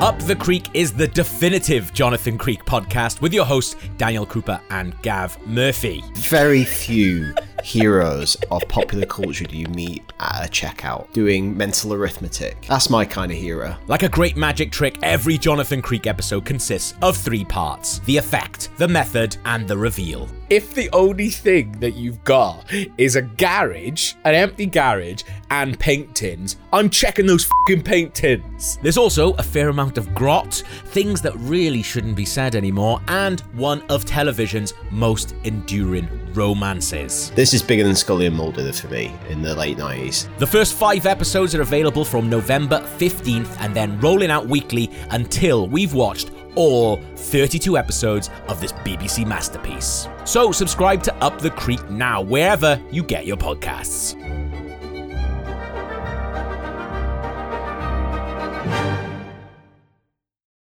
Up the Creek is the definitive Jonathan Creek podcast with your hosts, Daniel Krupa and Gav Murphy. Very few heroes of popular culture do you meet at a checkout doing mental arithmetic. That's my kind of hero. Like a great magic trick, every Jonathan Creek episode consists of three parts the effect, the method, and the reveal. If the only thing that you've got is a garage, an empty garage, and paint tins, I'm checking those fucking paint tins. There's also a fair amount of grot, things that really shouldn't be said anymore, and one of television's most enduring romances. This is bigger than Scully and Mulder for me in the late 90s. The first five episodes are available from November 15th and then rolling out weekly until we've watched all 32 episodes of this BBC masterpiece. So subscribe to Up the Creek now, wherever you get your podcasts.